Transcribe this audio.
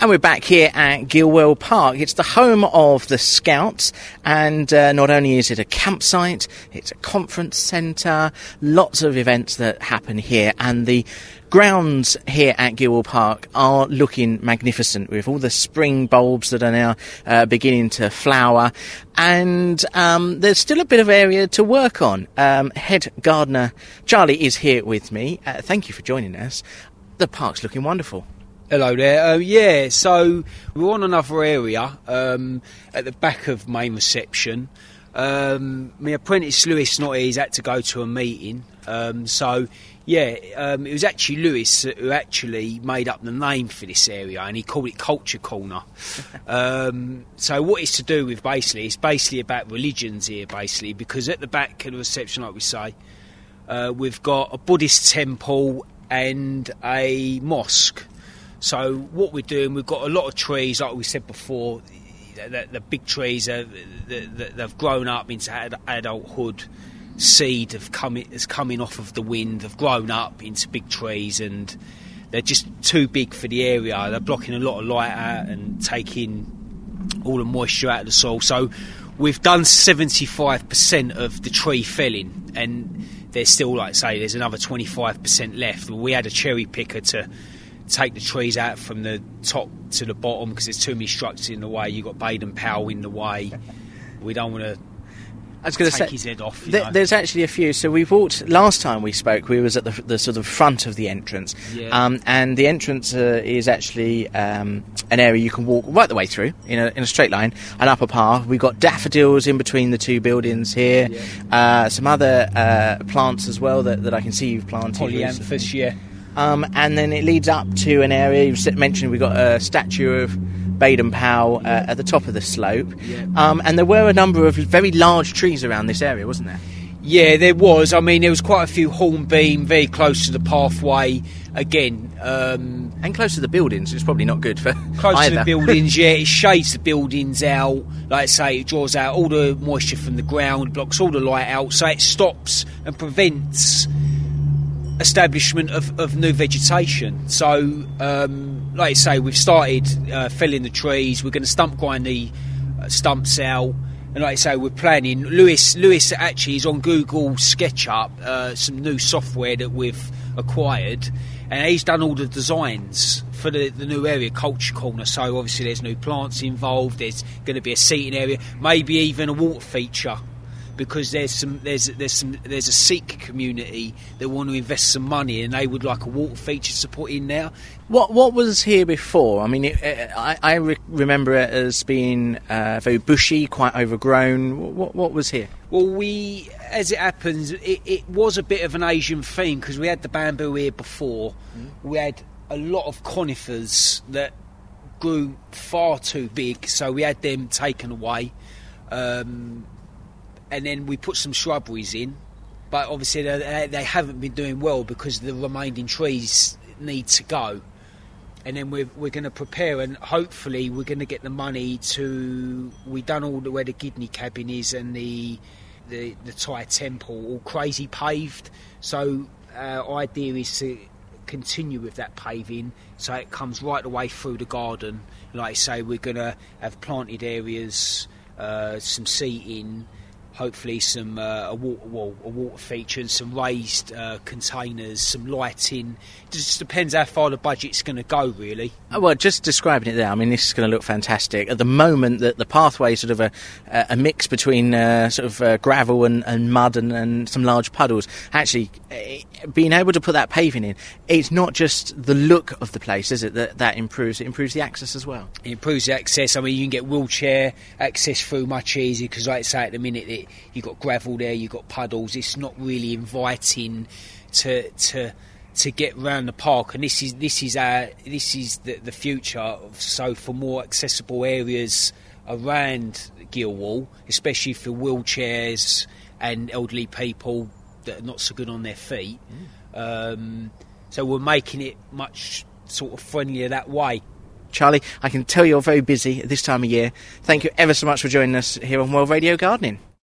And we're back here at Gilwell Park. It's the home of the Scouts, and uh, not only is it a campsite, it's a conference centre, lots of events that happen here, and the grounds here at Gilwell Park are looking magnificent with all the spring bulbs that are now uh, beginning to flower, and um, there's still a bit of area to work on. Um, head gardener Charlie is here with me. Uh, thank you for joining us. The park's looking wonderful. Hello there. Uh, yeah, so we're on another area um, at the back of main reception. Um, my apprentice Lewis not here, he's had to go to a meeting. Um, so yeah, um, it was actually Lewis who actually made up the name for this area, and he called it Culture Corner. um, so what it's to do with basically, it's basically about religions here, basically, because at the back of the reception, like we say, uh, we've got a Buddhist temple and a mosque. So what we're doing, we've got a lot of trees, like we said before. The, the big trees are, the, the, they've grown up into ad, adulthood. Seed have come is coming off of the wind. Have grown up into big trees, and they're just too big for the area. They're blocking a lot of light out and taking all the moisture out of the soil. So we've done 75% of the tree felling, and there's still, like say, there's another 25% left. We had a cherry picker to take the trees out from the top to the bottom because there's too many structures in the way. You've got Baden Powell in the way. We don't want to I was going to say, his head off. Th- there's actually a few. So we walked last time we spoke. We was at the, the sort of front of the entrance, Yeah. um, and the entrance uh, is actually um, an area you can walk right the way through in a, in a straight line, an upper path. We've got daffodils in between the two buildings here. Uh, some other uh, plants as well that, that I can see you've planted. polyanthus, yeah. Um, and then it leads up to an area you've mentioned. We've got a statue of Baden Powell uh, at the top of the slope, Yeah. um, and there were a number of very large trees around this area, wasn't there? Yeah, there was. I mean, there was quite a few hornbeam very close to the pathway. Again, um, And close to the buildings, it's probably not good for close either. to the buildings. Yeah, it shades the buildings out. Like I say, it draws out all the moisture from the ground, blocks all the light out, so it stops and prevents establishment of, of new vegetation. So, um, like I say, we've started uh, felling the trees. We're going to stump grind the uh, stumps out. And like I say, we're planning. Lewis, Lewis actually is on Google SketchUp, uh, some new software that we've acquired, and he's done all the designs for the, the new area, Culture Corner. So obviously, there's new plants involved. There's going to be a seating area, maybe even a water feature because there's some there's there's some there's a Sikh community that want to invest some money and they would like a water feature to put in there. What what was here before? I mean, it, uh, I, I re- remember it as being uh, very bushy, quite overgrown. What, what was here? Well, we, as it happens, it, it was a bit of an Asian theme because we had the bamboo here before. We had a lot of conifers that grew far too big, so we had them taken away. Um, and then we put some shrubberies in, but obviously they, haven't been doing well because the remaining trees need to go. And then we're, we're going to prepare, and hopefully we're going to get the money to. We've done all the where the Gidney cabin is and the the the Thai temple, all crazy paved. So our idea is to continue with that paving, so it comes right the way through the garden. Like I say, we're going to have planted areas, uh, some seating, hopefully some uh, a water well, a water feature, and some raised uh, containers, some lighting. It just depends how far the budget's going to go, really. Oh, Well, just describing it there, I mean, this is going to look fantastic. At the moment, that the pathway is sort of a, a mix between uh, sort of uh, gravel and, and mud and, and some large puddles. Actually, eh, being able to put that paving in, it's not just the look of the place, is it? That that improves. It improves the access as well. It improves the access. I mean, you can get wheelchair access through much easier because, like I say, at the minute it, you've got gravel there, you've got puddles. It's not really inviting to to to get round the park. And this is this is our this is the, the future. So for more accessible areas around Gilwell, especially for wheelchairs and elderly people that are not so good on their feet. Um, so we're making it much sort of friendlier that way. Charlie, I can tell you're very busy at this time of year. Thank you ever so much for joining us here on World Radio Gardening.